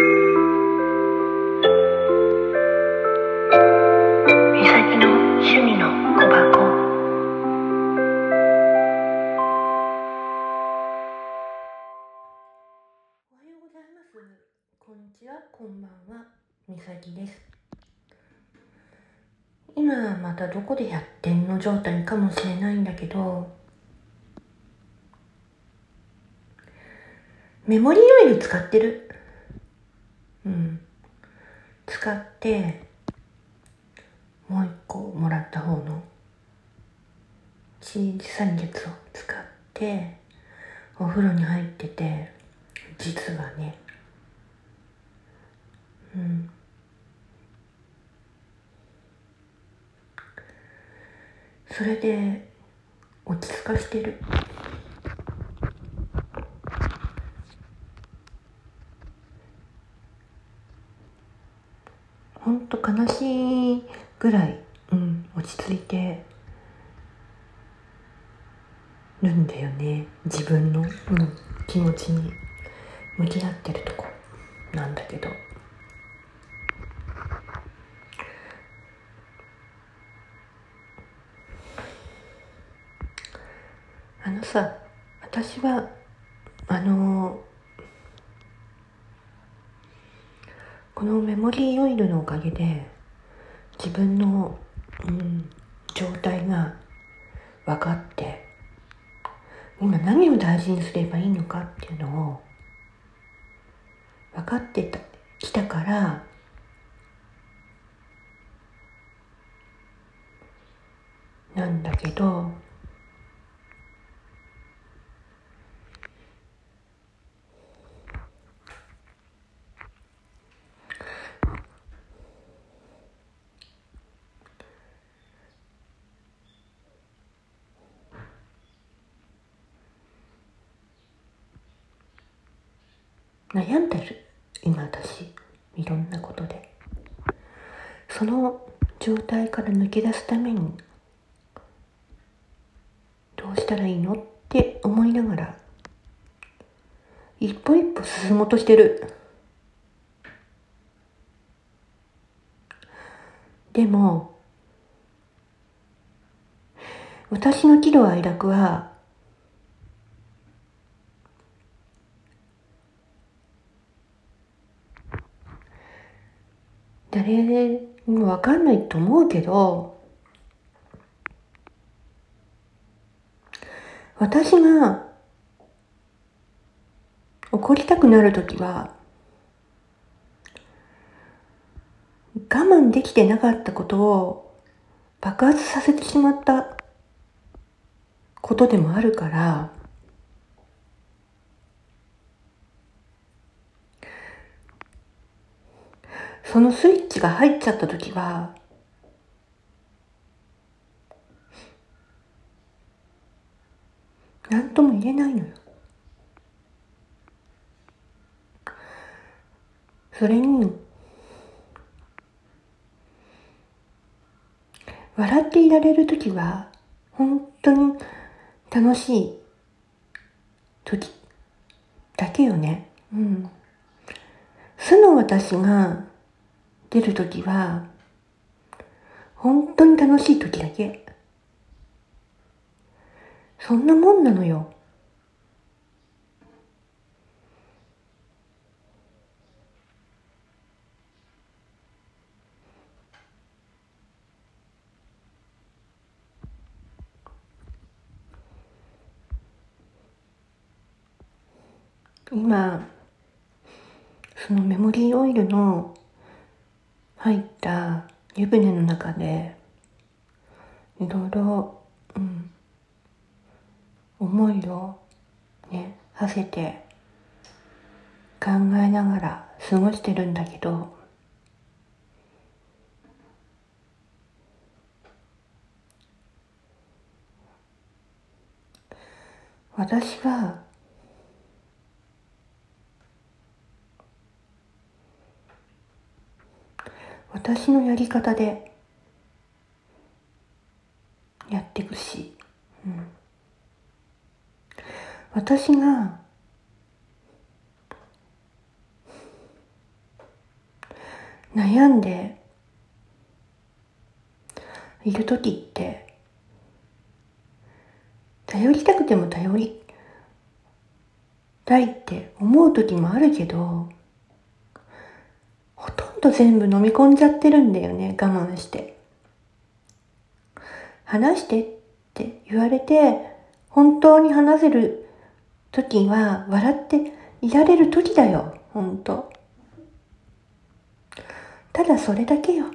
ます。こんにちは。こんばんは。美咲です。今またどこでやってんの状態かもしれないんだけどメモリーオイル使ってる？うん。使ってもう一個もらった方のチーズ三月を使ってお風呂に入ってて実はねうん。それで落ち着かしてる。ほんと悲しいぐらい、うん、落ち着いてるんだよね。自分の、うん、気持ちに向き合ってるとこなんだけど。あのさ私はあのこのメモリーオイルのおかげで自分の、うん、状態が分かって今何を大事にすればいいのかっていうのを分かってたきたからなんだけど悩んでる。今私いろんなことで。その状態から抜け出すためにどうしたらいいのって思いながら一歩一歩進もうとしてる。でも私の喜怒哀楽は誰にもわかんないと思うけど、私が怒りたくなるときは、我慢できてなかったことを爆発させてしまったことでもあるから、そのスイッチが入っちゃった時は、なんとも言えないのよ。それに、笑っていられる時は、本当に楽しい時だけよね。うん。素の私が出るときは、本当に楽しいときだけ。そんなもんなのよ。今、そのメモリーオイルの入った湯船の中でいろいろ、うん、思いをね馳せて考えながら過ごしてるんだけど私は私のやり方でやっていくし、うん、私が悩んでいる時って頼りたくても頼りたいって思う時もあるけどんど全部飲み込んじゃってるんだよね。我慢して。話してって言われて本当に話せる時は笑っていられる時だよ。本当。ただそれだけよ。